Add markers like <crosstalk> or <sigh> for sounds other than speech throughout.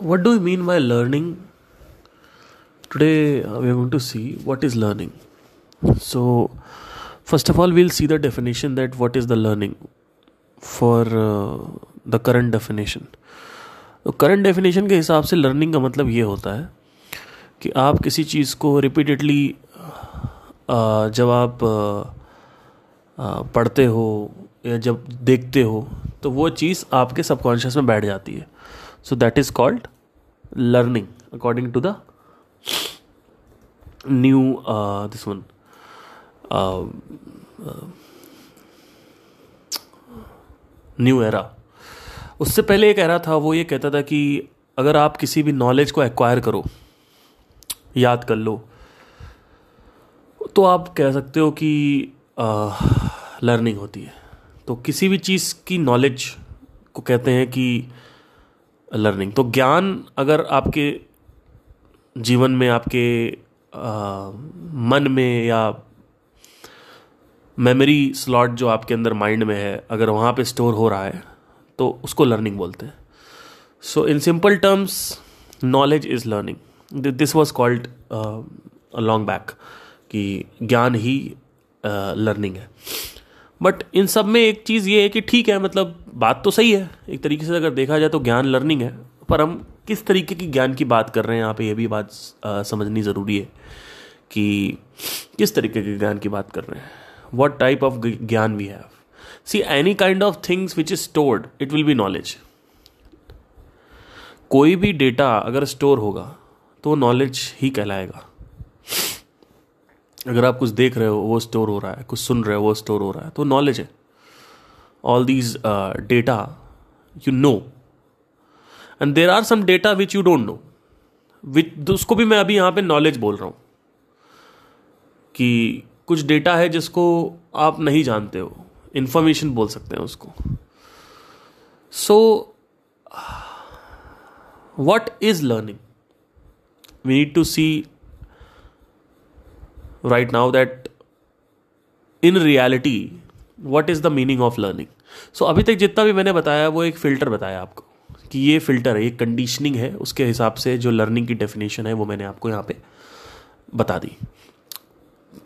what do you mean by learning today uh, we are going to see what is learning so first of all we'll see the definition that what is the learning for uh, the current definition तो current definition के हिसाब से learning का मतलब ये होता है कि आप किसी चीज़ को रिपीटेडली जब आप पढ़ते हो या जब देखते हो तो वो चीज़ आपके सबकॉन्शियस में बैठ जाती है so that is called learning according to the new this one new era उससे पहले एक एरा था, वो ये कहता था कि अगर आप किसी भी नॉलेज को एक्वायर करो, याद कर लो तो आप कह सकते हो कि लर्निंग होती है। तो किसी भी चीज़ की नॉलेज को कहते हैं कि लर्निंग। तो ज्ञान अगर आपके जीवन में आपके आ, मन में या मेमोरी स्लॉट जो आपके अंदर माइंड में है अगर वहाँ पे स्टोर हो रहा है तो उसको लर्निंग बोलते हैं। So in simple terms knowledge is learning this was called long back कि ज्ञान ही लर्निंग uh, है। बट इन सब में एक चीज़ ये है कि ठीक है मतलब बात तो सही है। एक तरीके से अगर देखा जाए तो ज्ञान लर्निंग है। पर हम किस तरीके की ज्ञान की बात कर रहे हैं यहाँ पे, ये भी बात समझनी ज़रूरी है कि किस तरीके के ज्ञान की बात कर रहे हैं। वॉट टाइप ऑफ़ ज्ञान we have see any kind of things which is stored it will be knowledge कोई भी डेटा अगर स्टोर होगा तो नॉलेज ही कहलाएगा। अगर आप कुछ देख रहे हो, वो स्टोर हो रहा है, कुछ सुन रहे हो, वो स्टोर हो रहा है तो नॉलेज है। All these data you know and there are some data which you don't know which उसको भी मैं अभी यहाँ पे नॉलेज बोल रहा हूँ, कि कुछ डेटा है जिसको आप नहीं जानते हो इंफॉर्मेशन बोल सकते हैं उसको। So what is learning we need to see right now that in reality what is the meaning of learning so अभी तक जितना भी मैंने बताया, वो एक फ़िल्टर बताया आपको कि ये फ़िल्टर है, ये कंडीशनिंग है, उसके हिसाब से जो लर्निंग की डेफिनेशन है, वो मैंने आपको यहाँ पे बता दी।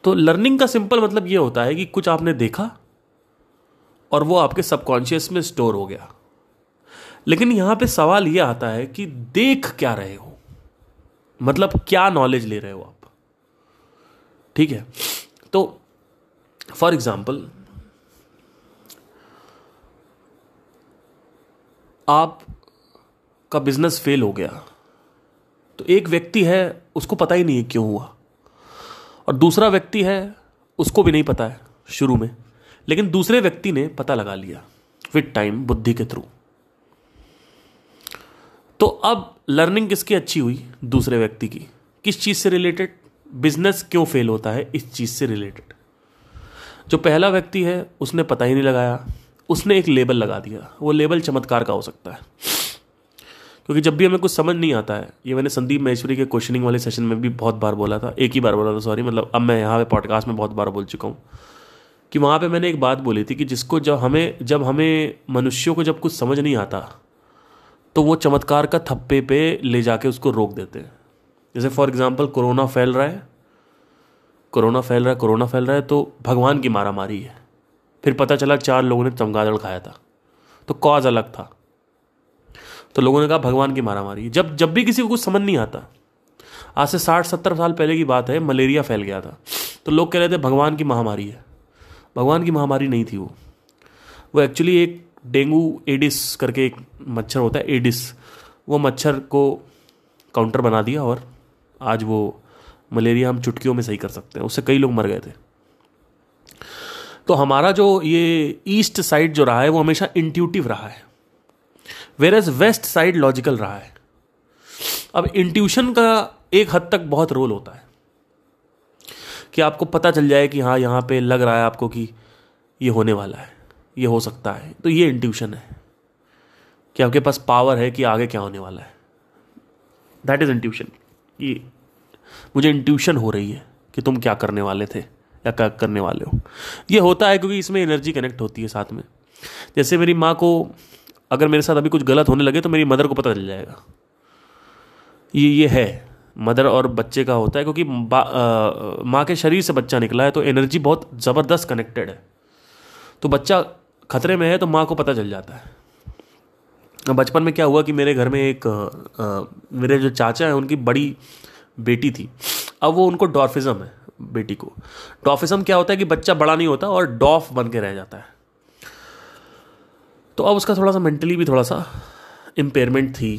तो लर्निंग का सिंपल मतलब ये होता है कि कुछ आपने देखा और वो आपके सबकॉन्शियस में स्टोर हो गया। लेकिन यहाँ पे सवाल ये आता है कि देख क्या रहे हो? मतलब क्या नॉलेज ले रहे हो आप? ठीक है? तो फॉर एग्ज़ाम्पल आप का बिज़नेस फेल हो गया तो एक व्यक्ति है, उसको पता ही नहीं है क्यों हुआ। और दूसरा व्यक्ति है, उसको भी नहीं पता है शुरू में। लेकिन दूसरे व्यक्ति ने पता लगा लिया विथ टाइम बुद्धि के थ्रू तो अब लर्निंग किसकी अच्छी हुई? दूसरे व्यक्ति की। किस चीज़ से रिलेटेड बिज़नेस क्यों फेल होता है इस चीज़ से रिलेटेड। जो पहला व्यक्ति है, उसने पता ही नहीं लगाया। उसने एक लेबल लगा दिया। वो लेबल चमत्कार का हो सकता है। क्योंकि जब भी हमें कुछ समझ नहीं आता है, ये मैंने संदीप महेश्वरी के क्वेश्चनिंग वाले सेशन में भी बहुत बार बोला था। एक ही बार बोला था सॉरी मतलब अब मैं यहाँ पे पॉडकास्ट में बहुत बार बोल चुका हूँ। कि वहाँ पे मैंने एक बात बोली थी कि जिसको जब हमें जब हमें मनुष्यों को जब कुछ समझ नहीं आता तो वो चमत्कार का थप्पे पे ले जाके उसको रोक देते हैं। जैसे फॉर एग्ज़ाम्पल कोरोना फैल रहा है, कोरोना फैल रहा है, कोरोना फैल रहा है तो भगवान की मारा मारी है। फिर पता चला चार लोगों ने चमगादड़ खाया था तो कॉज अलग था। तो लोगों ने कहा भगवान की मारा मारी जब जब भी किसी को कुछ समझ नहीं आता, आज से साठ, सत्तर साल पहले की बात है, मलेरिया फैल गया था तो लोग कह रहे थे भगवान की महामारी है। भगवान की महामारी नहीं थी वो। वो एक्चुअली एक डेंगू, एडिस करके एक मच्छर होता है, एडिस। वो मच्छर को काउंटर बना दिया और आज वो मलेरिया हम चुटकियों में सही कर सकते हैं, उससे कई लोग मर गए थे। तो हमारा जो ये ईस्ट साइड जो रहा है, वो हमेशा इंट्यूटिव रहा है। Whereas west side logical रहा है। अब इंट्यूशन का एक हद तक बहुत रोल होता है। कि आपको पता चल जाए कि हाँ यहाँ पे लग रहा है आपको कि ये होने वाला है, ये हो सकता है। तो ये इंट्यूशन है कि आपके पास पावर है कि आगे क्या होने वाला है। दैट इज़ इंट्यूशन ये मुझे इंट्यूशन हो रही है कि तुम क्या करने वाले थे या क्या करने वाले हो। ये होता है क्योंकि इसमें एनर्जी कनेक्ट होती है साथ में। जैसे मेरी माँ को अगर मेरे साथ अभी कुछ गलत होने लगे तो मेरी मदर को पता चल जाएगा। ये ये है। मदर और बच्चे का होता है क्योंकि माँ के शरीर से बच्चा निकला है तो एनर्जी बहुत ज़बरदस्त कनेक्टेड है। तो बच्चा खतरे में है तो माँ को पता चल जाता है। बचपन में क्या हुआ कि मेरे घर में एक आ, मेरे जो चाचा हैं उनकी बड़ी बेटी थी। अब वो उनको डॉर्फिज्म है बेटी को। डॉफिज्म क्या होता है कि बच्चा बड़ा नहीं होता और डॉफ बन के रह जाता है। तो अब उसका थोड़ा सा मेंटली भी थोड़ा सा इम्पेयरमेंट थी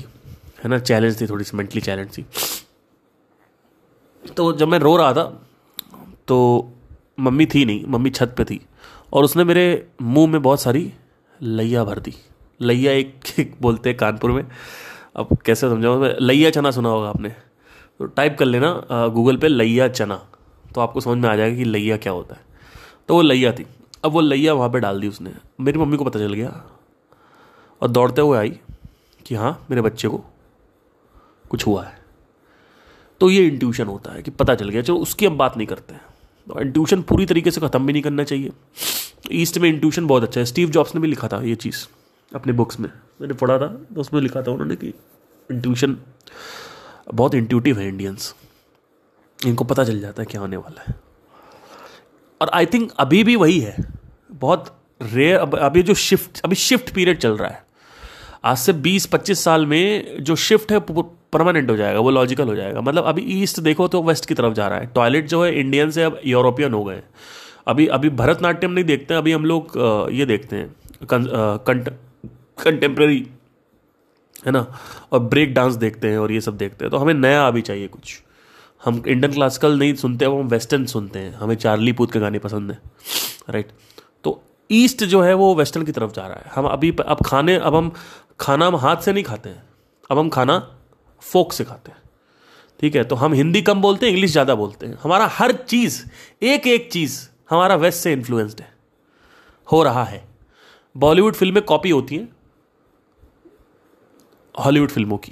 है ना? चैलेंज थी थोड़ी सी मेंटली चैलेंज थी। तो जब मैं रो रहा था तो मम्मी थी नहीं मम्मी छत पे थी और उसने मेरे मुँह में बहुत सारी लैया भर दी। लैया एक, एक बोलते हैं कानपुर में। अब कैसे समझाऊँ लैया चना सुना होगा आपने। तो टाइप कर लेना गूगल पे लैया चना। तो आपको समझ में आ जाएगा कि लैया क्या होता है। तो वो लैया थी। अब वो लैया वहाँ पे डाल दी उसने। मेरी मम्मी को पता चल गया। और दौड़ते हुए आई कि हाँ मेरे बच्चे को कुछ हुआ है। तो ये इंट्यूशन होता है कि पता चल गया। चलो उसकी हम बात नहीं करते हैं। तो इंट्यूशन पूरी तरीके से ख़त्म भी नहीं करना चाहिए। ईस्ट में इंट्यूशन बहुत अच्छा है। स्टीव जॉब्स ने भी लिखा था ये चीज़। अपने बुक्स में। मैंने पढ़ा था तो उसमें लिखा था उन्होंने कि इंट्यूशन बहुत इंट्यूटिव है इंडियंस इनको पता चल जाता है क्या होने वाला है। और आई थिंक अभी भी वही है। बहुत रेयर अब, अभी जो शिफ्ट अभी शिफ्ट पीरियड चल रहा है। आज से 20-25 साल में जो शिफ्ट है परमानेंट हो जाएगा, वो लॉजिकल हो जाएगा। मतलब अभी ईस्ट देखो तो वेस्ट की तरफ़ जा रहा है। टॉयलेट जो है इंडियन से अब यूरोपियन हो गए। अभी अभी भरतनाट्यम नहीं देखते हैं अभी हम लोग ये देखते हैं। कंटेम्प्रेरी है ना? और ब्रेक डांस देखते हैं और ये सब देखते हैं। तो हमें नया अभी चाहिए कुछ। हम इंडियन क्लासिकल नहीं सुनते, हम वेस्टर्न सुनते हैं। हमें चार्ली पूत के गाने पसंद हैं राइट तो ईस्ट जो है वो वेस्टर्न की तरफ़ जा रहा है। हम अभी अब खाने, अब हम खाना हम हाथ से नहीं खाते हैं। अब हम खाना फोक से खाते हैं। ठीक है? तो हम हिंदी कम बोलते हैं इंग्लिश ज़्यादा बोलते हैं। हमारा हर चीज़ एक एक चीज़ हमारा वेस्ट से इन्फ्लुएंस्ड है। हो रहा है। बॉलीवुड फ़िल्में कॉपी होती हैं। हॉलीवुड फ़िल्मों की।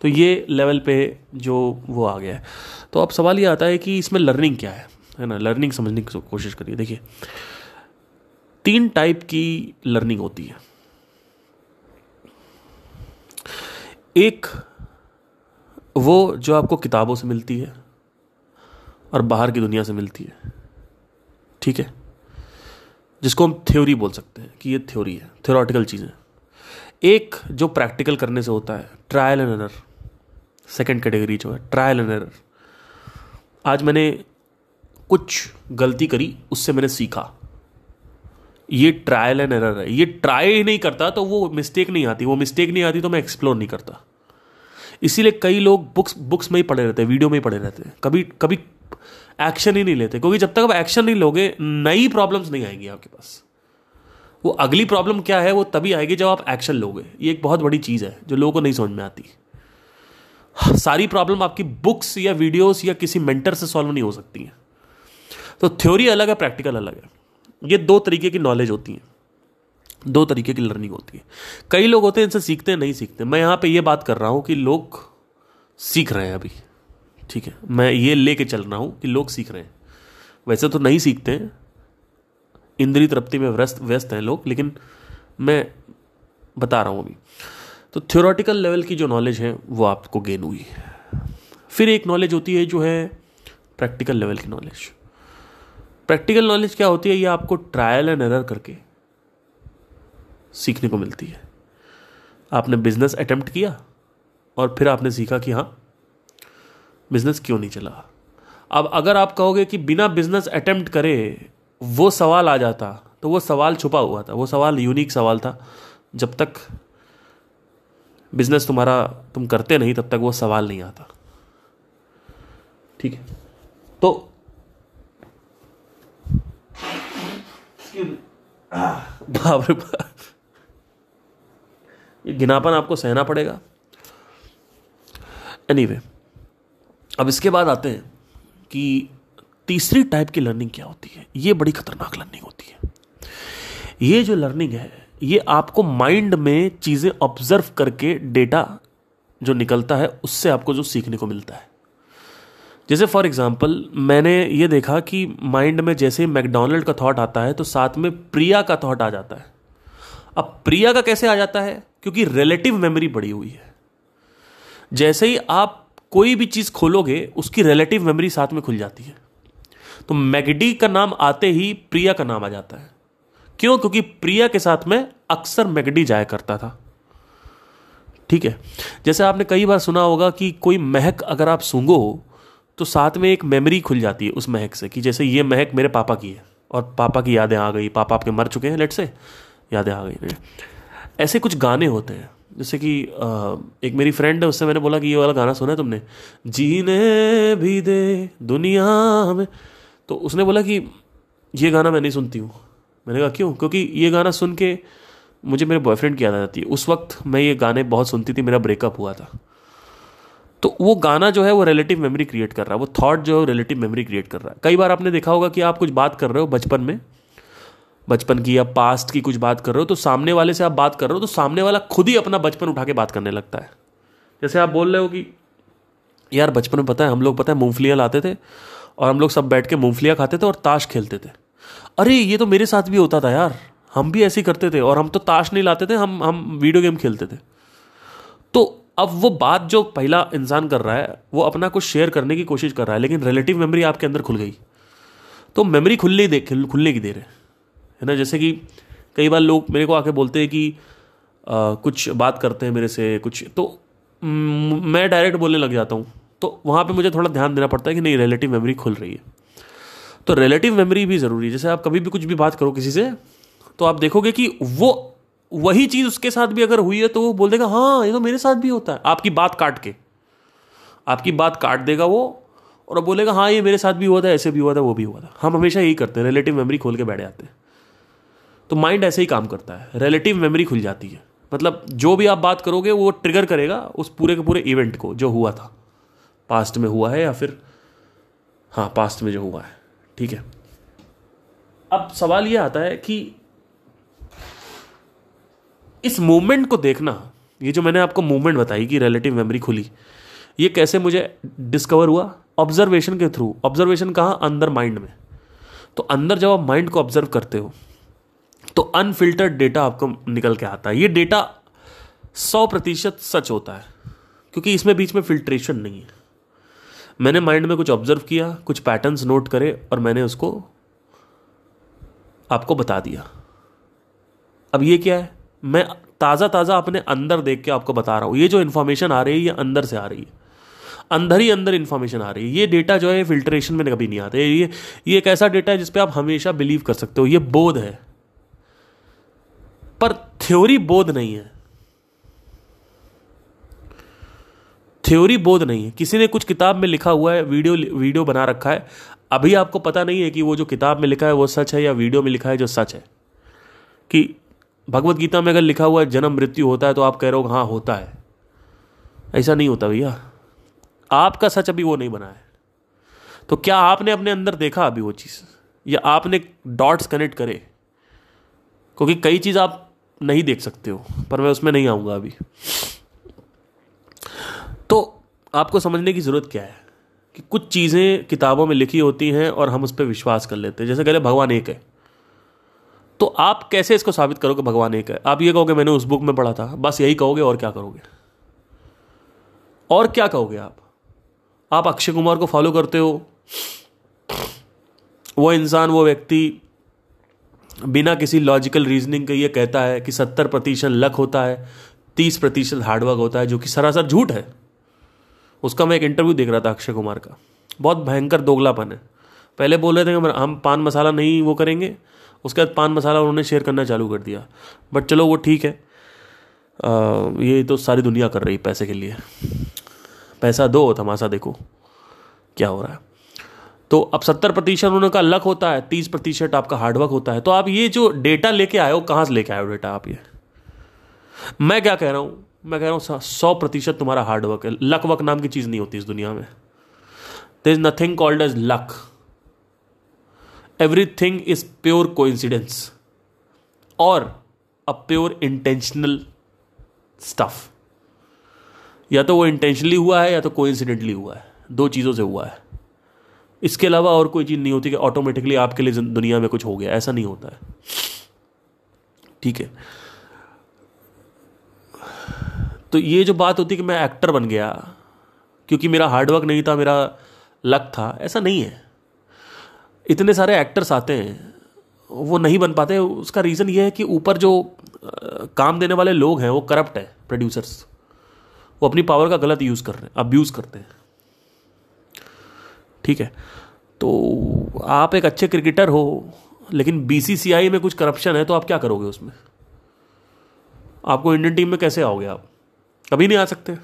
तो ये लेवल पे जो वो आ गया है। तो अब सवाल ये आता है कि इसमें लर्निंग क्या है? है ना? लर्निंग समझने की कोशिश करिए। देखिए, तीन टाइप की लर्निंग होती है। एक, वो जो आपको किताबों से मिलती है और बाहर की दुनिया से मिलती है। ठीक है? जिसको हम थ्योरी बोल सकते हैं कि ये थ्योरी है थ्योरेटिकल चीज़ें। एक जो प्रैक्टिकल करने से होता है trial and error second category जो है ट्रायल एंड एरर आज मैंने कुछ गलती करी, उससे मैंने सीखा। ये ट्रायल एंड एरर है। ये ट्राई ही नहीं करता तो वो मिस्टेक नहीं आती। वो मिस्टेक नहीं आती तो मैं एक्सप्लोर नहीं करता। इसीलिए कई लोग बुक्स बुक्स में ही पढ़े रहते हैं वीडियो में ही पढ़े रहते हैं। कभी कभी एक्शन ही नहीं लेते, क्योंकि जब तक आप एक्शन नहीं लोगे, नई प्रॉब्लम्स नहीं आएँगी आपके पास। वो अगली प्रॉब्लम क्या है, वो तभी आएगी जब आप एक्शन लोगे। ये एक बहुत बड़ी चीज़ है, जो लोगों को नहीं समझ में आती। सारी प्रॉब्लम आपकी बुक्स या वीडियोस या किसी मेंटर से सॉल्व नहीं हो सकती हैं। तो थ्योरी अलग है प्रैक्टिकल अलग है। ये दो तरीके की नॉलेज होती है। दो तरीके की लर्निंग होती है। कई लोग होते हैं, इनसे सीखते हैं, नहीं सीखते। मैं यहाँ पे ये बात कर रहा हूँ कि लोग सीख रहे हैं अभी। ठीक है? मैं ये लेके चल रहा हूँ कि लोग सीख रहे हैं। वैसे तो नहीं सीखते हैं इंद्री तृप्ति में व्यस्त व्यस्त हैं लोग, लेकिन मैं बता रहा हूँ अभी। तो थ्योरेटिकल लेवल की जो नॉलेज है, वो आपको गेन हुई फिर एक नॉलेज होती है जो है प्रैक्टिकल लेवल की नॉलेज प्रैक्टिकल नॉलेज क्या होती है? ये आपको ट्रायल एंड एरर करके सीखने को मिलती है। आपने बिज़नेस अटेम्प्ट किया और फिर आपने सीखा कि हाँ बिज़नेस क्यों नहीं चला? अब अगर आप कहोगे कि बिना बिज़नेस अटेम्प्ट करे वो सवाल आ जाता तो वो सवाल छुपा हुआ था वो सवाल यूनिक सवाल था। जब तक बिज़नेस तुम्हारा तुम करते नहीं तब तक वो सवाल नहीं आता। ठीक है? तो बाप रे ये गिनापन आपको सहना पड़ेगा। एनीवे anyway, अब इसके बाद आते हैं कि तीसरी टाइप की लर्निंग क्या होती है? ये बड़ी खतरनाक लर्निंग होती है। ये जो लर्निंग है, ये आपको माइंड में चीज़ें ऑब्ज़र्व करके डेटा जो निकलता है, उससे आपको जो सीखने को मिलता है। जैसे फॉर एग्ज़ाम्पल मैंने ये देखा कि माइंड में जैसे मैकडोनल्ड का थॉट आता है तो साथ में प्रिया का थॉट आ जाता है। अब प्रिया का कैसे आ जाता है? क्योंकि रिलेटिव मेमोरी बड़ी हुई है। जैसे ही आप कोई भी चीज़ खोलोगे, उसकी रिलेटिव मेमोरी साथ में खुल जाती है। तो मैगडी का नाम आते ही प्रिया का नाम आ जाता है। क्यों? क्योंकि प्रिया के साथ में अक्सर मैगडी जाया करता था। ठीक है? जैसे आपने कई बार सुना होगा कि कोई महक अगर आप सूंघो तो साथ में एक मेमोरी खुल जाती है उस महक से कि जैसे ये महक मेरे पापा की है और पापा की यादें आ गई, पापा आपके मर चुके हैं लेट से यादें आ गई। ऐसे कुछ गाने होते हैं, जैसे कि एक मेरी फ्रेंड है, उससे मैंने बोला कि ये वाला गाना सुना है तुमने? जीने भी दे दुनिया में तो उसने बोला कि, ये गाना मैं नहीं सुनती हूँ। मैंने कहा, क्यों? क्योंकि ये गाना सुन के मुझे मेरे बॉयफ्रेंड की याद आ जाती है। उस वक्त मैं ये गाने बहुत सुनती थी, मेरा ब्रेकअप हुआ था। तो वो गाना जो है, वो रिलेटिव मेमोरी क्रिएट कर रहा है। वो थॉट जो है रिलेटिव मेमोरी क्रिएट कर रहा है। कई बार आपने देखा होगा कि आप कुछ बात कर रहे हो बचपन में। बचपन की या पास्ट की कुछ बात कर रहे हो तो सामने वाले से आप बात कर रहे हो तो सामने वाला खुद ही अपना बचपन उठा के बात करने लगता है। जैसे आप बोल रहे हो कि, यार, बचपन में पता है, हम लोग पता है मूंगफलियाँ लाते थे और हम लोग सब बैठ के मूंगफलियाँ खाते थे और ताश खेलते थे। अरे ये तो मेरे साथ भी होता था यार। हम भी ऐसे करते थे और हम तो ताश नहीं लाते थे हम हम वीडियो गेम खेलते थे। तो अब वो बात जो पहला इंसान कर रहा है वो अपना कुछ शेयर करने की कोशिश कर रहा है लेकिन रिलेटिव मेमोरी आपके अंदर खुल गई। तो मेमोरी खुलने दे खुलने की देर है। है ना? जैसे कि कई बार लोग मेरे को आके बोलते हैं कि आ, कुछ बात करते हैं मेरे से कुछ तो मैं डायरेक्ट बोलने लग जाता हूँ। तो वहाँ पे मुझे थोड़ा ध्यान देना पड़ता है कि नहीं रिलेटिव मेमोरी खुल रही है। तो रिलेटिव मेमोरी भी ज़रूरी है। जैसे आप कभी भी कुछ भी बात करो किसी से तो आप देखोगे कि वो, वही चीज़ उसके साथ भी अगर हुई है तो वो बोल देगा हाँ ये तो मेरे साथ भी होता है। आपकी बात काट के। आपकी बात काट देगा वो, और बोलेगा हाँ ये मेरे साथ भी हुआ था, ऐसे भी हुआ था, वो भी हुआ था। हम हमेशा यही करते हैं रिलेटिव मेमोरी खोल के बैठ जाते हैं। तो माइंड ऐसे ही काम करता है। रिलेटिव मेमोरी खुल जाती है। मतलब जो भी आप बात करोगे, वो ट्रिगर करेगा उस पूरे के पूरे इवेंट को, जो हुआ था। पास्ट में हुआ है या फिर हाँ पास्ट में जो हुआ है। ठीक है। अब सवाल यह आता है कि इस मूवमेंट को देखना, ये जो मैंने आपको मूवमेंट बताई कि रिलेटिव मेमोरी खुली, ये कैसे मुझे डिस्कवर हुआ? ऑब्जर्वेशन के थ्रू ऑब्जर्वेशन कहा? अंदर माइंड में। तो अंदर जब आप माइंड को ऑब्ज़र्व करते हो तो अनफिल्टर्ड डेटा आपको निकल के आता है। ये डेटा सौ प्रतिशत सच होता है, क्योंकि इसमें बीच में फिल्ट्रेशन नहीं है। मैंने माइंड में कुछ ऑब्ज़र्व किया, कुछ पैटर्न्स नोट करे और मैंने उसको आपको बता दिया। अब ये क्या है? मैं ताज़ा ताज़ा अपने अंदर देख के आपको बता रहा हूँ। ये जो इन्फॉर्मेशन आ रही है, ये अंदर से आ रही है। अंदर ही अंदर इन्फॉर्मेशन आ रही है। ये डेटा जो है फिल्ट्रेशन में कभी नहीं आता। ये ये एक ऐसा डेटा है जिसपे आप हमेशा बिलीव कर सकते हो। ये बोध है। पर थ्योरी बोध नहीं है। थ्योरी बोध नहीं है। किसी ने कुछ किताब में लिखा हुआ है, वीडियो वीडियो बना रखा है। अभी आपको पता नहीं है कि वो जो किताब में लिखा है वो सच है या वीडियो में लिखा है जो सच है। कि भगवत गीता में अगर लिखा हुआ है, जन्म मृत्यु होता है तो आप कह रहे हो हाँ होता है। ऐसा नहीं होता भैया। आपका सच अभी वो नहीं बना है। तो क्या आपने अपने अंदर देखा अभी वो चीज़? या आपने डॉट्स कनेक्ट करे? क्योंकि कई चीज़ आप नहीं देख सकते हो, पर मैं उसमें नहीं आऊँगा अभी। तो आपको समझने की ज़रूरत क्या है? कि कुछ चीज़ें किताबों में लिखी होती हैं और हम उस पर विश्वास कर लेते हैं। जैसे कहते भगवान एक है। तो आप कैसे इसको साबित करोगे भगवान एक है? आप ये कहोगे, मैंने उस बुक में पढ़ा था। बस यही कहोगे और क्या करोगे? और क्या कहोगे आप? आप अक्षय कुमार को फॉलो करते हो। वो इंसान, वो व्यक्ति बिना किसी लॉजिकल रीजनिंग के ये कहता है कि सत्तर प्रतिशत लक होता है, तीस प्रतिशत हार्डवर्क होता है, जो कि सरासर झूठ है। उसका मैं एक इंटरव्यू देख रहा था अक्षय कुमार का। बहुत भयंकर दोगलापन है। पहले बोल रहे थे कि हम पान मसाला नहीं वो करेंगे उसके बाद पान मसाला उन्होंने शेयर करना चालू कर दिया। बट चलो वो ठीक है। आ, ये तो सारी दुनिया कर रही पैसे के लिए। पैसा दो तमाशा देखो क्या हो रहा है। तो अब सत्तर प्रतिशत उन्होंने का लक होता है तीस प्रतिशत आपका हार्डवर्क होता है। तो आप ये जो डेटा लेके आए हो कहाँ से लेके आए हो डेटा आप ये? मैं क्या कह रहा हूँ? मैं कह रहा हूँ, सौ प्रतिशत तुम्हारा हार्डवर्क है। लक वक नाम की चीज़ नहीं होती इस दुनिया में। There is nothing called as luck everything is pure coincidence और अ प्योर इंटेंशनल स्टफ़ या तो वो इंटेंशनली हुआ है या तो कोइंसिडेंटली हुआ है। दो चीज़ों से हुआ है। इसके अलावा और कोई चीज़ नहीं होती कि ऑटोमेटिकली आपके लिए दुनिया में कुछ हो गया। ऐसा नहीं होता है। ठीक है। तो ये जो बात होती कि मैं एक्टर बन गया, क्योंकि मेरा हार्डवर्क नहीं था, मेरा लक था, ऐसा नहीं है। इतने सारे एक्टर्स आते हैं, वो नहीं बन पाते। उसका रीज़न ये है कि ऊपर जो काम देने वाले लोग हैं, वो करप्ट है प्रोड्यूसर्स वो अपनी पावर का गलत यूज़ कर रहे हैं अब्यूज़ करते हैं। ठीक है? तो आप एक अच्छे क्रिकेटर हो, लेकिन बीसीसीआई में कुछ करप्शन है तो आप क्या करोगे उसमें? आपको इंडियन टीम में कैसे आओगे आप? कभी नहीं आ सकते।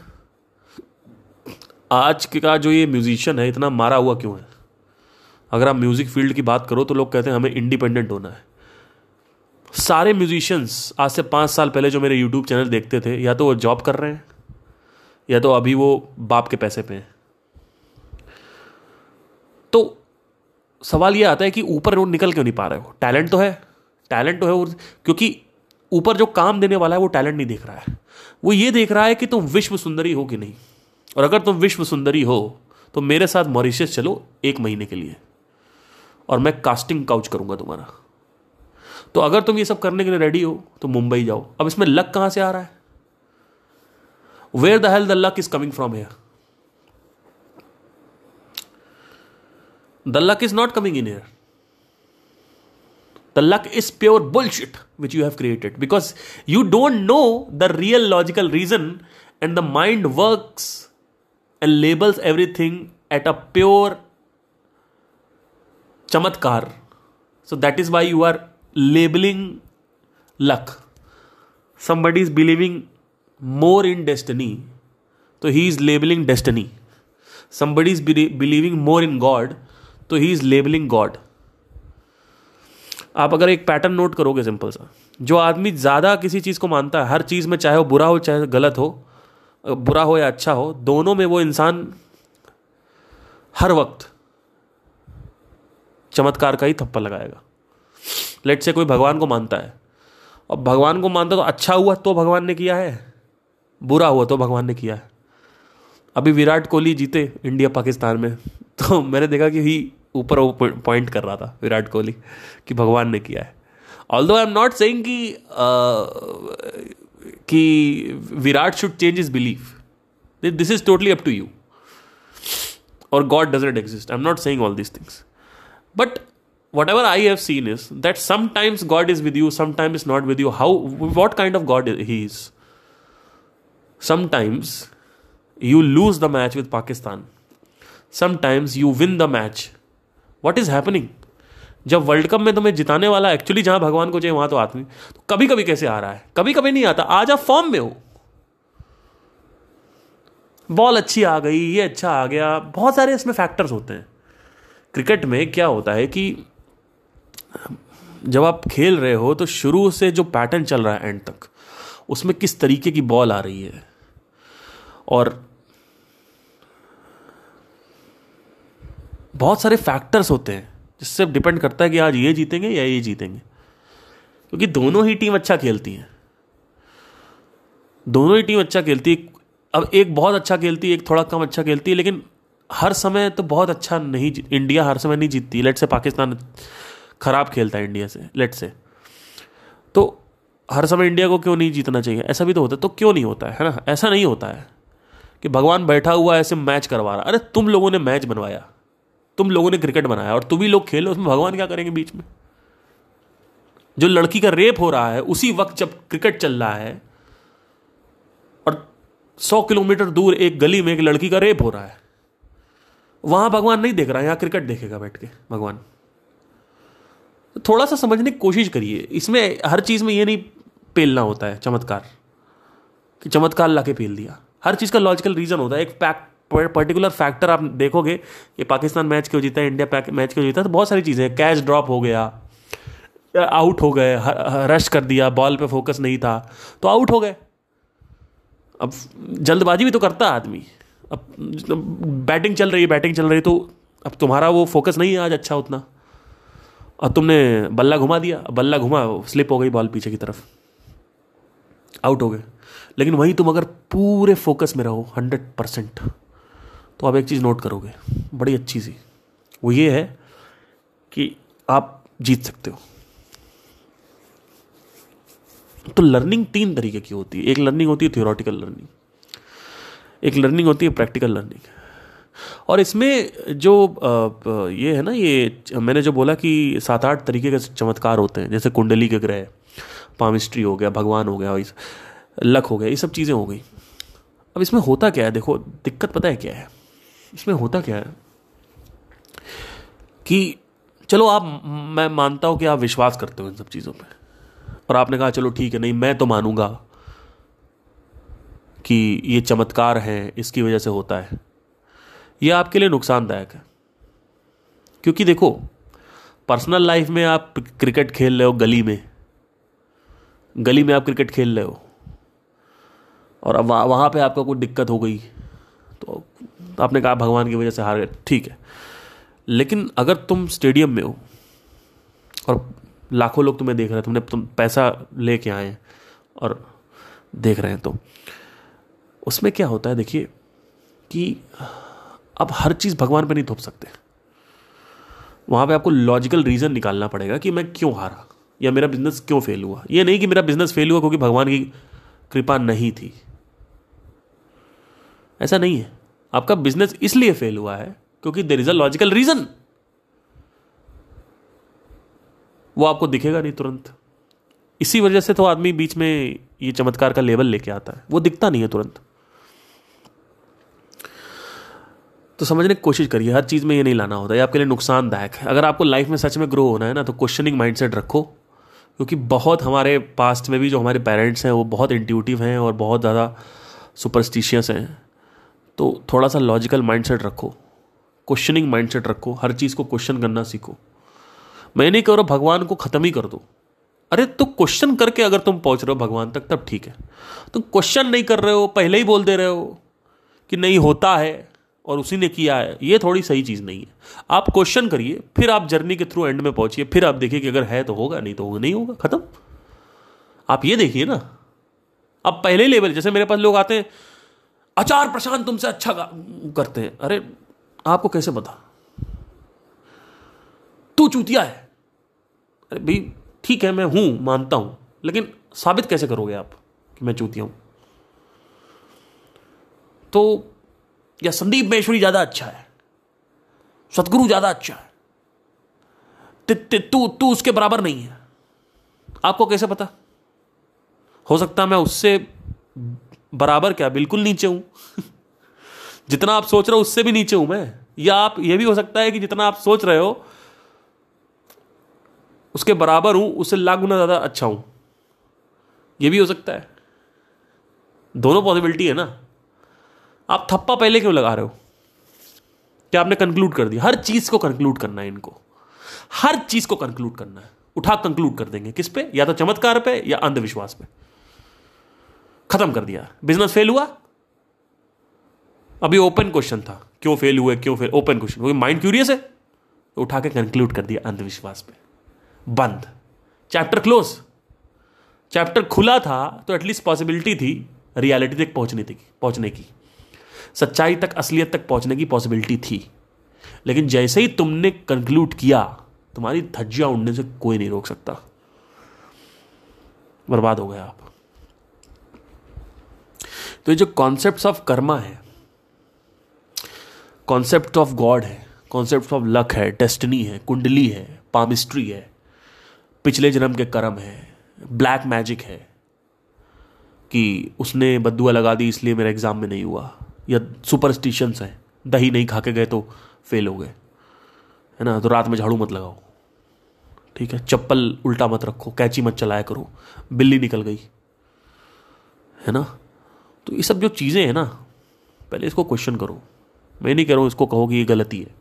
आज का जो ये म्यूजिशियन है, इतना मारा हुआ क्यों है? अगर आप म्यूज़िक फ़ील्ड की बात करो तो लोग कहते हैं हमें इंडिपेंडेंट होना है। सारे म्यूजिशियंस आज से पाँच साल पहले जो मेरे यूट्यूब चैनल देखते थे, या तो वो जॉब कर रहे हैं, या तो अभी वो बाप के पैसे पे हैं। तो सवाल ये आता है कि ऊपर निकल क्यों नहीं पा रहे हो? टैलेंट तो है टैलेंट तो है क्योंकि ऊपर जो काम देने वाला है, वो टैलेंट नहीं देख रहा है। वो ये देख रहा है कि तुम विश्व सुंदरी हो कि नहीं। और अगर तुम विश्व सुंदरी हो तो मेरे साथ मॉरिशस चलो एक महीने के लिए। और मैं कास्टिंग काउच करूँगा तुम्हारा। तो अगर तुम ये सब करने के लिए रेडी हो तो मुंबई जाओ। अब इसमें लक कहाँ से आ रहा है? Where the hell the luck is coming from here the luck is not coming in here the luck is pure bullshit which you have created. Because you don't know the real logical reason and the mind works and labels everything at a pure chamatkar. So that is why you are labeling luck. Somebody is believing more in destiny. So he is labeling destiny. Somebody is be- believing more in god. So he is labeling god. आप अगर एक pattern note करोगे simple सा, जो आदमी ज़्यादा किसी चीज़ को मानता है, हर चीज़ में चाहे वो बुरा हो, चाहे गलत हो, बुरा हो या अच्छा हो, दोनों में वो इंसान हर वक्त चमत्कार का ही थप्पा लगाएगा। लेट से कोई भगवान को मानता है और भगवान को मानता तो अच्छा हुआ तो भगवान ने किया है, बुरा हुआ तो भगवान ने किया है। अभी विराट कोहली जीते इंडिया पाकिस्तान में <laughs> तो मैंने देखा कि ही ऊपर वो पॉइंट कर रहा था विराट कोहली कि भगवान ने किया है। Although I am not saying कि Virat should change is believe this is totally up to you और god doesn't exist I am not saying all this things but whatever I have seen is that sometimes god is with you sometimes is not with you how what kind of god he is sometimes you lose the match with Pakistan sometimes you win the match What is happening जब world cup में तुम्हें जिताने वाला actually जहाँ भगवान को चाहिए, वहाँ तो आदमी तो कभी कभी कैसे आ रहा है? कभी कभी नहीं आता। आज आप फॉर्म में हो। बॉल अच्छी आ गई, ये अच्छा आ गया। बहुत सारे इसमें फैक्टर्स होते हैं। क्रिकेट में क्या होता है कि, जब आप खेल रहे हो तो शुरू से जो पैटर्न चल रहा है एंड तक, उसमें किस तरीके की बॉल आ रही है? और बहुत सारे फैक्टर्स होते हैं, जिससे डिपेंड करता है कि आज ये जीतेंगे या ये जीतेंगे। क्योंकि दोनों ही टीम अच्छा खेलती हैं। दोनों ही टीम अच्छा खेलती है। अब एक बहुत अच्छा खेलती है, एक थोड़ा कम अच्छा खेलती है, लेकिन हर समय तो बहुत अच्छा नहीं इंडिया हर समय नहीं जीतती। लेट से पाकिस्तान खराब खेलता है इंडिया से लेट से तो हर समय इंडिया को क्यों नहीं जीतना चाहिए? ऐसा भी तो होता है। तो क्यों नहीं होता है ना? ऐसा नहीं होता है कि भगवान बैठा हुआ ऐसे मैच करवा रहा। अरे तुम लोगों ने मैच बनवाया। तुम लोगों ने क्रिकेट बनाया और तुम ही लोग खेलो उसमें भगवान क्या करेंगे बीच में? जो लड़की का रेप हो रहा है, उसी वक्त जब क्रिकेट चल रहा है, और सौ किलोमीटर दूर एक गली में एक लड़की का रेप हो रहा है, वहाँ भगवान नहीं देख रहा है यहाँ क्रिकेट देखेगा बैठ के, भगवान। थोड़ा सा समझने की कोशिश करिए, इसमें हर चीज़ में ये नहीं पेलना होता है, चमत्कार, कि चमत्कार ला के पेल दिया। हर चीज़ का लॉजिकल रीजन होता है, एक पैक पर्टिकुलर फैक्टर आप देखोगे कि पाकिस्तान मैच क्यों जीता है इंडिया मैच क्यों जीता तो बहुत सारी चीज़ें कैच ड्रॉप हो गया आउट हो गए रश कर दिया बॉल पे फोकस नहीं था तो आउट हो गए। अब जल्दबाजी भी तो करता आदमी। अब बैटिंग चल रही है बैटिंग चल रही है तो अब तुम्हारा वो फोकस नहीं है आज अच्छा उतना। और तुमने बल्ला घुमा दिया बल्ला घुमा स्लिप हो गई बॉल पीछे की तरफ़। आउट हो गए। लेकिन वहीं तुम अगर पूरे फोकस में रहो हंड्रेड परसेंट तो आप एक चीज़ नोट करोगे, बड़ी अच्छी सी। वो ये है कि आप जीत सकते हो। तो लर्निंग तीन तरीके की होती है। एक लर्निंग होती है थियोरटिकल लर्निंग एक लर्निंग होती है प्रैक्टिकल लर्निंग और इसमें जो ये है ना, ये मैंने जो बोला कि सात आठ तरीके के चमत्कार होते हैं, जैसे कुंडली के ग्रह, पामिस्ट्री हो गया, भगवान हो गया लक हो गया, ये सब चीज़ें हो गई। अब इसमें होता क्या है? देखो, दिक्कत पता है क्या है? इसमें होता क्या है? कि चलो आप, मैं मानता हूँ कि आप विश्वास करते हो इन सब चीज़ों पे। और आपने कहा, चलो ठीक है, नहीं, मैं तो मानूँगा कि ये चमत्कार है, इसकी वजह से होता है। ये आपके लिए नुकसानदायक है। क्योंकि देखो, पर्सनल लाइफ में आप क्रिकेट खेल रहे हो गली में। गली में आप क्रिकेट खेल रहे हो। और अब वहाँ पे आपका कोई दिक्कत हो गई तो आपने कहा भगवान की वजह से हार गए, ठीक है। लेकिन अगर तुम स्टेडियम में हो, और लाखों लोग तुम्हें देख रहे हैं, तुमने तुम पैसा लेके आए और देख रहे हैं तो उसमें क्या होता है देखिए, कि आप हर चीज़ भगवान पे नहीं थोप सकते। वहाँ पे आपको लॉजिकल रीज़न निकालना पड़ेगा कि मैं क्यों हारा, या मेरा बिज़नेस क्यों फेल हुआ। ये नहीं कि मेरा बिज़नेस फेल हुआ क्योंकि भगवान की कृपा नहीं थी। ऐसा नहीं है। आपका बिज़नेस इसलिए फेल हुआ है क्योंकि there is a logical reason वो आपको दिखेगा नहीं तुरंत। इसी वजह से तो आदमी बीच में ये चमत्कार का लेवल लेके आता है। वो दिखता नहीं है तुरंत। तो समझने की कोशिश करिए, हर चीज़ में ये नहीं लाना होता। है आपके लिए नुकसानदायक है। अगर आपको लाइफ में सच में ग्रो होना है ना तो क्वेश्चनिंग माइंडसेट रखो। क्योंकि बहुत हमारे पास्ट में भी जो हमारे पेरेंट्स हैं, वो बहुत इंट्यूटिव हैं और बहुत ज़्यादा सुपरस्टिशियस हैं। तो थोड़ा सा लॉजिकल माइंडसेट रखो क्वेश्चनिंग माइंडसेट रखो, हर चीज़ को क्वेश्चन करना सीखो। मैं नहीं कह रहा भगवान को ख़त्म ही कर दो। अरे तो क्वेश्चन करके अगर तुम पहुँच रहे हो भगवान तक, तब ठीक है। तुम क्वेश्चन नहीं कर रहे हो, पहले ही बोल दे रहे हो कि नहीं होता है और उसी ने किया है। ये थोड़ी सही चीज़ नहीं है। आप क्वेश्चन करिए, फिर आप जर्नी के थ्रू एंड में पहुंचिए, फिर आप देखिए कि अगर है तो होगा, नहीं तो होगा, नहीं होगा, खत्म। आप ये देखिए ना। अब पहले लेवल जैसे मेरे पास लोग आते हैं अचार प्रशांत तुमसे अच्छा करते हैं। अरे, आपको कैसे पता? तू चूतिया है। अरे भाई, ठीक है, मैं हूँ, मानता हूँ, लेकिन साबित कैसे करोगे आप कि मैं चूतिया हूँ? तो या संदीप महेश्वरी ज़्यादा अच्छा है? सतगुरु ज़्यादा अच्छा है? तू तू उसके बराबर नहीं है। आपको कैसे पता? हो सकता मैं उससे बराबर क्या? बिल्कुल नीचे हूँ। <laughs> जितना आप सोच रहे हो उससे भी नीचे हूँ मैं। या आप यह भी हो सकता है कि जितना आप सोच रहे हो उसके बराबर हूँ, उससे लाख गुना ज़्यादा अच्छा हूँ। यह भी हो सकता है। दोनों पॉसिबिलिटी है ना। आप थप्पा पहले क्यों लगा रहे हो? क्या आपने कंक्लूड कर दिया? हर चीज़ को कंक्लूड करना है इनको। हर चीज़ को कंक्लूड करना है। उठा कंक्लूड कर देंगे। किस पे? या तो चमत्कार पे या अंधविश्वास पे। खत्म कर दिया। बिज़नेस फेल हुआ? अभी ओपन क्वेश्चन था। क्यों फेल हुए, क्यों फेल ओपन क्वेश्चन क्योंकि माइंड क्यूरियस है तो उठा के कंक्लूड कर दिया अंधविश्वास पे। बंद। चैप्टर क्लोज चैप्टर खुला था तो एटलीस्ट पॉसिबिलिटी थी रियलिटी तक पहुँचने की पहुँचने की। सच्चाई तक, असलियत तक पहुँचने की पॉसिबिलिटी थी। लेकिन जैसे ही तुमने कंक्लूड किया, तुम्हारी धज्जियाँ उड़ने से कोई नहीं रोक सकता। बर्बाद हो गया आप। तो ये जो कॉन्सेप्ट ऑफ़ कर्मा है कॉन्सेप्ट ऑफ़ गॉड है कॉन्सेप्ट ऑफ़ लक है डेस्टिनी है कुंडली है पामिस्ट्री है, पिछले जन्म के कर्म है ब्लैक मैजिक है, कि उसने बदुआ लगा दी इसलिए मेरा एग्ज़ाम में नहीं हुआ, या सुपरस्टिशंस है, दही नहीं खा के गए तो फेल हो गए, है ना तो रात में झाड़ू मत लगाओ, ठीक है, चप्पल उल्टा मत रखो, कैची मत चलाया करो, बिल्ली निकल गई, है ना तो ये सब जो चीज़ें हैं ना पहले इसको क्वेश्चन करो। मैं नहीं कह रहा हूँ इसको कहो कि ये गलती है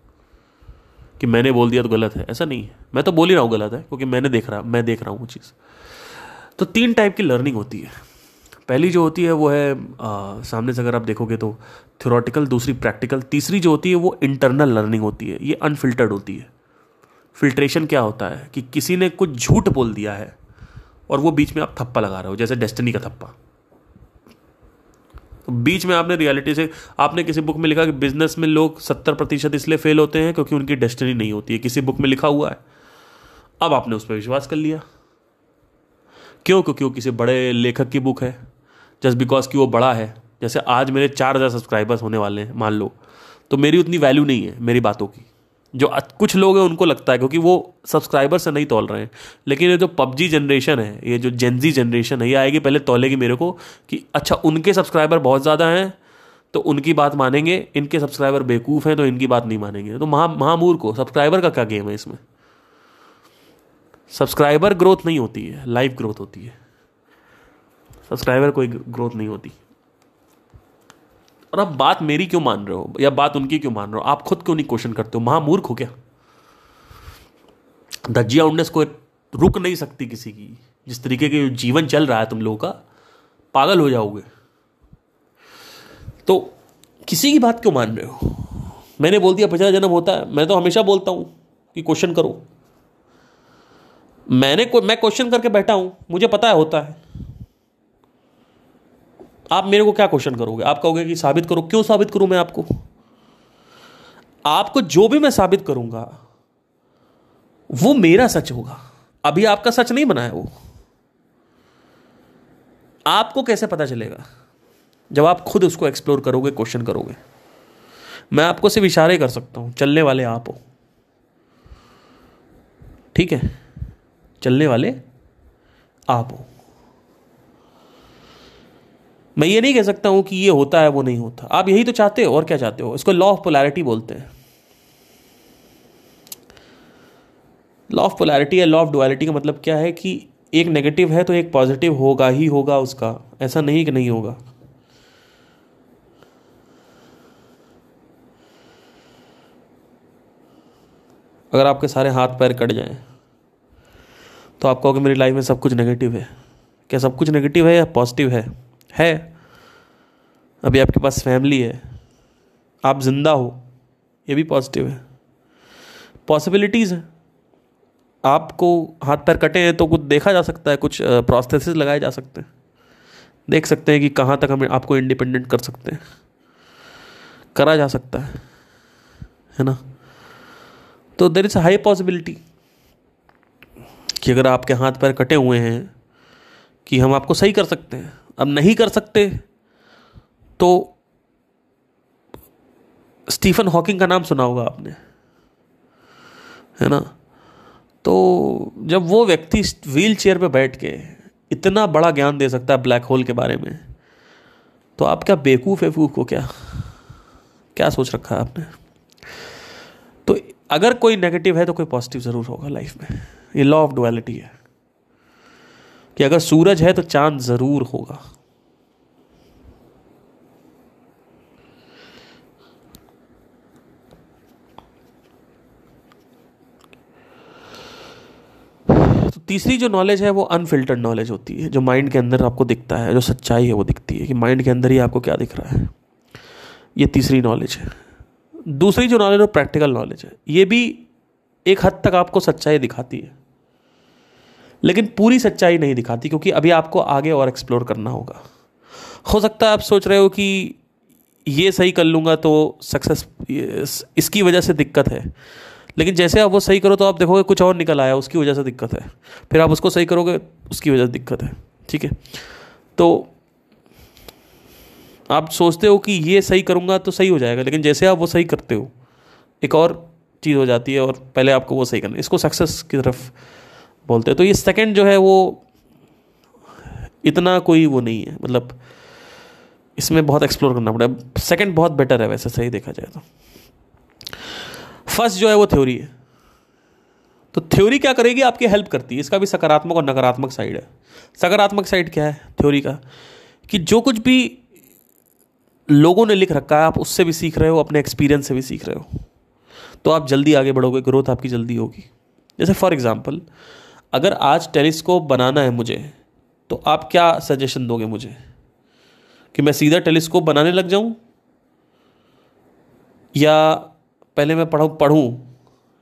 कि मैंने बोल दिया तो गलत है। ऐसा नहीं है। मैं तो बोल ही रहा हूँ गलत है क्योंकि मैंने देख रहा मैं देख रहा हूँ वो चीज़। तो तीन टाइप की लर्निंग होती है। पहली जो होती है वो है आ, सामने से अगर आप देखोगे तो थ्योरेटिकल दूसरी प्रैक्टिकल तीसरी जो होती है वो इंटरनल लर्निंग होती है। ये अनफिल्टर्ड होती है। फिल्ट्रेशन क्या होता है? कि किसी ने कुछ झूठ बोल दिया है और वो बीच में आप थप्पा लगा रहे हो जैसे डेस्टिनी का थप्पा। तो बीच में आपने रियलिटी से, आपने किसी बुक में लिखा कि बिज़नेस में लोग सत्तर प्रतिशत इसलिए फेल होते हैं क्योंकि उनकी डेस्टिनी नहीं होती है। किसी बुक में लिखा हुआ है। अब आपने उस पर विश्वास कर लिया। क्यों? क्योंकि वो किसी बड़े लेखक की बुक है। जस्ट बिकॉज़ कि वो बड़ा है। जैसे आज मेरे चार हज़ार सब्सक्राइबर्स होने वाले हैं, मान लो। तो मेरी उतनी वैल्यू नहीं है, मेरी बातों की। जो कुछ लोग हैं, उनको लगता है, क्योंकि वो सब्सक्राइबर से नहीं तोल रहे हैं। लेकिन ये जो पबजी जनरेशन है, ये जो जेंजी जनरेशन है, ये आएगी पहले तोलेगी मेरे को कि अच्छा उनके सब्सक्राइबर बहुत ज़्यादा हैं तो उनकी बात मानेंगे, इनके सब्सक्राइबर बेवकूफ़ हैं तो इनकी बात नहीं मानेंगे। तो महा महामूर को सब्सक्राइबर का क्या गेम है इसमें? सब्सक्राइबर ग्रोथ नहीं होती है लाइव ग्रोथ होती है। सब्सक्राइबर कोई ग्रोथ नहीं होती। और आप बात मेरी क्यों मान रहे हो? या बात उनकी क्यों मान रहे हो? आप खुद क्यों नहीं क्वेश्चन करते हो? महामूर्ख हो क्या? धज्जिया उन्नीस को रुक नहीं सकती किसी की। जिस तरीके के जीवन चल रहा है तुम लोगों का पागल हो जाओगे। तो किसी की बात क्यों मान रहे हो? मैंने बोल दिया पचास जन्म होता है। मैं तो हमेशा बोलता हूँ कि क्वेश्चन करो। मैंने को, मैं क्वेश्चन करके बैठा हूँ। मुझे पता है होता है। आप मेरे को क्या क्वेश्चन करोगे? आप कहोगे कि साबित करो। क्यों साबित करूँ मैं आपको? आपको जो भी मैं साबित करूँगा, वो मेरा सच होगा। अभी आपका सच नहीं बना है वो। आपको कैसे पता चलेगा? जब आप खुद उसको एक्सप्लोर करोगे क्वेश्चन करोगे। मैं आपको सिर्फ़ इशारे कर सकता हूँ, चलने वाले आप हो। ठीक है? चलने वाले आप हो। मैं ये नहीं कह सकता हूँ कि ये होता है, वो नहीं होता। आप यही तो चाहते हो, और क्या चाहते हो? इसको लॉ ऑफ़ पोलैरिटी बोलते हैं। लॉ ऑफ़ पोलैरिटी या लॉ ऑफ़ डुअलिटी का मतलब क्या है कि एक नेगेटिव है तो एक पॉजिटिव होगा ही होगा उसका। ऐसा नहीं कि नहीं होगा। अगर आपके सारे हाथ पैर कट जाएँ तो आप कहोगे मेरी लाइफ में सब कुछ नेगेटिव है। क्या सब कुछ नेगेटिव है या पॉजिटिव है? है। अभी आपके पास फैमिली है। आप ज़िंदा हो। ये भी पॉजिटिव है। पॉसिबिलिटीज़ हैं। आपको हाथ पैर कटे हैं तो कुछ देखा जा सकता है, कुछ प्रोस्थेसिस लगाए जा सकते हैं। देख सकते हैं कि कहाँ तक हम आपको इंडिपेंडेंट कर सकते हैं। करा जा सकता है। है ना? तो देर इज़ हाई पॉसिबिलिटी कि अगर आपके हाथ पैर कटे हुए हैं, कि हम आपको सही कर सकते हैं। अब नहीं कर सकते तो स्टीफन हॉकिंग का नाम सुना होगा आपने, है ना? तो जब वो व्यक्ति व्हील चेयर पर बैठ के इतना बड़ा ज्ञान दे सकता है ब्लैक होल के बारे में तो आप क्या बेवकूफ़ है हो क्या? क्या सोच रखा है आपने? तो अगर कोई नेगेटिव है तो कोई पॉजिटिव ज़रूर होगा लाइफ में। ये लॉ ऑफ़ डुअलिटी है। कि अगर सूरज है तो चाँद ज़रूर होगा। तो तीसरी जो नॉलेज है वो अनफिल्टर्ड नॉलेज होती है, जो माइंड के अंदर आपको दिखता है, जो सच्चाई है वो दिखती है कि माइंड के अंदर ही आपको क्या दिख रहा है। ये तीसरी नॉलेज है। दूसरी जो नॉलेज है वो प्रैक्टिकल नॉलेज है। ये भी एक हद तक आपको सच्चाई दिखाती है। लेकिन पूरी सच्चाई नहीं दिखाती, क्योंकि अभी आपको आगे और एक्सप्लोर करना होगा। हो सकता है आप सोच रहे हो कि ये सही कर लूँगा तो सक्सेस इसकी वजह से दिक्कत है। लेकिन जैसे आप वो सही करो तो आप देखोगे कुछ और निकल आया, उसकी वजह से दिक्कत है। फिर आप उसको सही करोगे, उसकी वजह से दिक्कत है। ठीक है? तो आप सोचते हो कि ये सही करूँगा तो सही हो जाएगा, लेकिन जैसे आप वो सही करते हो, एक और चीज़ हो जाती है और पहले आपको वो सही करना इसको सक्सेस की तरफ़ बोलते हैं। तो ये सेकंड जो है वो इतना कोई वो नहीं है। मतलब इसमें बहुत एक्सप्लोर करना पड़ेगा। सेकंड बहुत बेटर है वैसे, सही देखा जाए तो। फ़र्स्ट जो है वो थ्योरी है। तो थ्योरी क्या करेगी? आपकी हेल्प करती है। इसका भी सकारात्मक और नकारात्मक साइड है। सकारात्मक साइड क्या है? थ्योरी का। कि जो कुछ भी लोगों ने लिख रखा है, आप उससे भी सीख रहे हो, अपने एक्सपीरियंस से भी सीख रहे हो। तो आप जल्दी आगे बढ़ोगे ग्रोथ आपकी जल्दी होगी। जैसे फॉर एग्ज़ाम्पल अगर आज टेलीस्कोप बनाना है मुझे तो आप क्या सजेशन दोगे मुझे? कि मैं सीधा टेलीस्कोप बनाने लग जाऊँ? या पहले मैं पढ़ूँ पढ़ूँ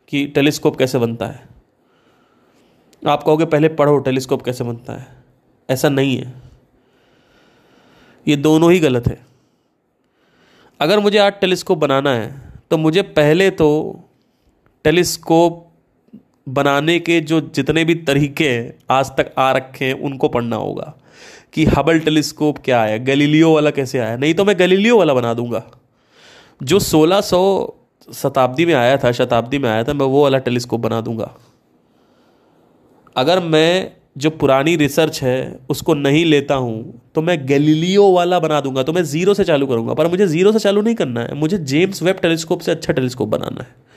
कि टेलीस्कोप कैसे बनता है? आप कहोगे पहले पढ़ो टेलीस्कोप कैसे बनता है। ऐसा नहीं है। ये दोनों ही गलत है। अगर मुझे आज टेलीस्कोप बनाना है तो मुझे पहले तो टेलीस्कोप बनाने के जो जितने भी तरीके हैं, आज तक आ रखे हैं, उनको पढ़ना होगा। कि हबल टेलीस्कोप क्या है? गलीलियो वाला कैसे आया? नहीं तो मैं गलीलियो वाला बना दूँगा। जो 1600 शताब्दी में आया था, शताब्दी में आया था, मैं वो वाला टेलीस्कोप बना दूँगा। अगर मैं जो पुरानी रिसर्च है, उसको नहीं लेता हूँ तो मैं गैलीलियो वाला बना दूँगा। तो मैं ज़ीरो से चालू करूँगा। पर मुझे ज़ीरो से चालू नहीं करना है। मुझे जेम्स वेब टेलीस्कोप से अच्छा टेलीस्कोप बनाना है।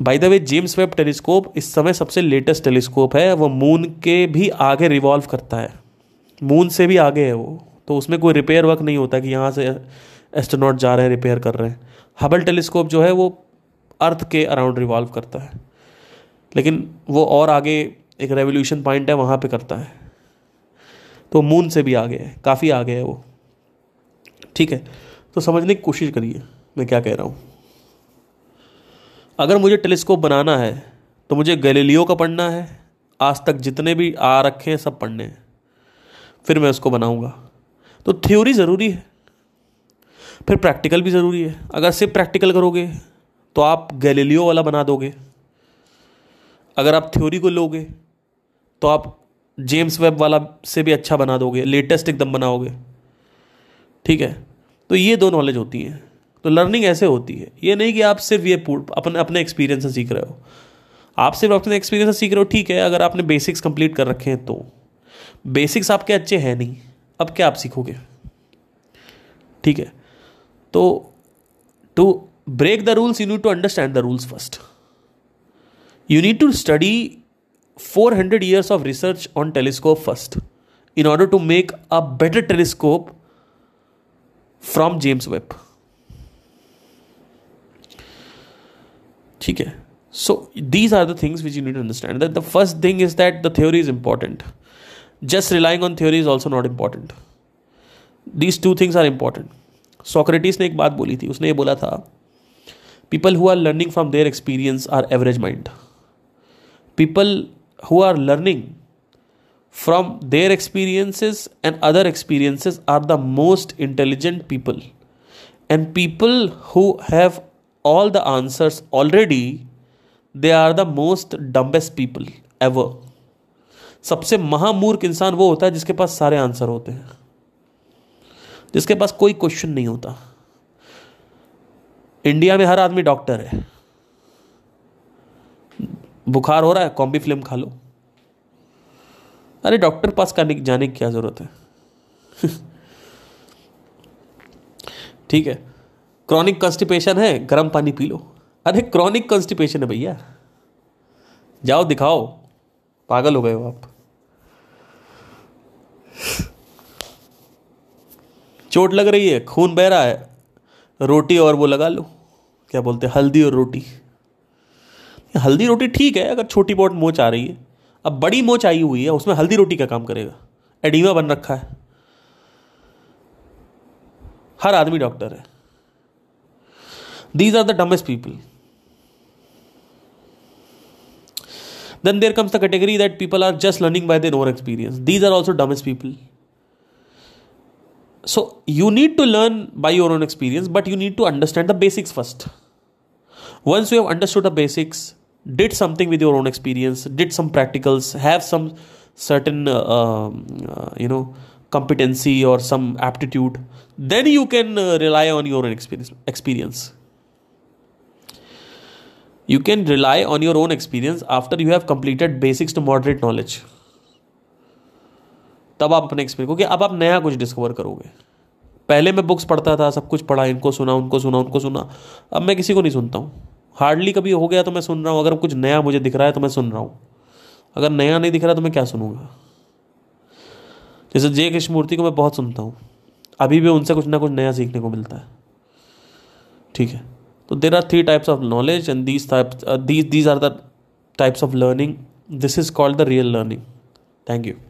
By the way James Webb telescope इस समय सबसे लेटेस्ट टेलीस्कोप है। वो मून के भी आगे रिवॉल्व करता है। मून से भी आगे है वो। तो उसमें कोई रिपेयर वर्क नहीं होता कि यहाँ से एस्ट्रोनॉट जा रहे हैं रिपेयर कर रहे हैं। हबल टेलीस्कोप जो है वो अर्थ के अराउंड रिवॉल्व करता है। लेकिन वो और आगे एक रेवोल्यूशन पॉइंट है, वहाँ पे करता है। तो मून से भी आगे है। काफ़ी आगे है वो। ठीक है। तो समझने की कोशिश करिए। मैं क्या कह रहा हूँ। अगर मुझे टेलीस्कोप बनाना है तो मुझे गैलीलियो का पढ़ना है। आज तक जितने भी आ रखे हैं, सब पढ़ने हैं। फिर मैं उसको बनाऊँगा। तो थ्योरी ज़रूरी है। फिर प्रैक्टिकल भी ज़रूरी है। अगर सिर्फ़ प्रैक्टिकल करोगे तो आप गैलीलियो वाला बना दोगे। अगर आप थ्योरी को लोगे तो आप जेम्स वेब वाला से भी अच्छा बना दोगे। लेटेस्ट एकदम बनाओगे। ठीक है? तो ये दो नॉलेज होती हैं। तो लर्निंग ऐसे होती है। ये नहीं कि आप सिर्फ़ ये अपने अपने एक्सपीरियंस से सीख रहे हो। आप सिर्फ़ अपने एक्सपीरियंस से सीख रहे हो, ठीक है, अगर आपने बेसिक्स कंप्लीट कर रखे हैं तो। बेसिक्स आपके अच्छे हैं नहीं, अब क्या आप सीखोगे? ठीक है? तो to break the rules you need to understand the rules first you need to study 400 years of research on telescope first, in order to make a better telescope from James Webb. ठीक है? So these are the things which you need understand that the first thing is that the theory is important just relying on theory is also not important these two things are important Socrates ने एक बात बोली थी, उसने ये बोला था people who are learning from their experience are average mind people who are learning from their experiences and other experiences are the most intelligent people and people who have all the answers already, they are the most dumbest people ever. सबसे महामूर्ख इंसान वो होता है जिसके पास सारे answer होते हैं। जिसके पास कोई क्वेश्चन नहीं होता। इंडिया में हर आदमी डॉक्टर है। बुखार हो रहा है, कॉम्बी फ़िल्म खा लो। अरे डॉक्टर पास करने जाने की क्या ज़रूरत है? <laughs> ठीक है। क्रॉनिक कॉन्स्टिपेशन है, गर्म पानी पी लो। अरे क्रॉनिक कॉन्स्टिपेशन है भैया। जाओ, दिखाओ। पागल हो गए हो आप। चोट लग रही है, खून बह रहा है। रोटी और वो लगा लो। क्या बोलते हैं? हल्दी और रोटी। हल्दी रोटी ठीक है, अगर छोटी बहुत मोच आ रही है। अब बड़ी मोच आई हुई है, उसमें हल्दी रोटी का काम करेगा। एडीमा बन रखा है। हर आदमी डॉक्टर है। These are the dumbest people. Then there comes the category that people are just learning by their own experience. These are also dumbest people. So you need to learn by your own experience, but you need to understand the basics first. Once you have understood the basics, did something with your own experience, did some practicals, have some certain, uh, um, uh, you know, competency or some aptitude, then you can uh, rely on your own experience. experience. You can rely on your own experience after you have completed basics to moderate knowledge. तब आप अपने experience क्योंकि अब आप नया कुछ discover करोगे। पहले मैं बुक्स पढ़ता था, सब कुछ पढ़ा, इनको सुना, उनको सुना उनको सुना। अब मैं किसी को नहीं सुनता हूँ। हार्डली कभी हो गया तो मैं सुन रहा हूँ। अगर कुछ नया मुझे दिख रहा है तो मैं सुन रहा हूँ। अगर नया नहीं दिख रहा तो मैं क्या सुनूँगा? जैसे जय कृष्णमूर्ति को मैं बहुत सुनता हूँ। अभी भी उनसे कुछ ना कुछ नया सीखने को मिलता है। ठीक है? So there are three types of knowledge, and these types uh, these these are the types of learning. This is called the real learning. Thank you.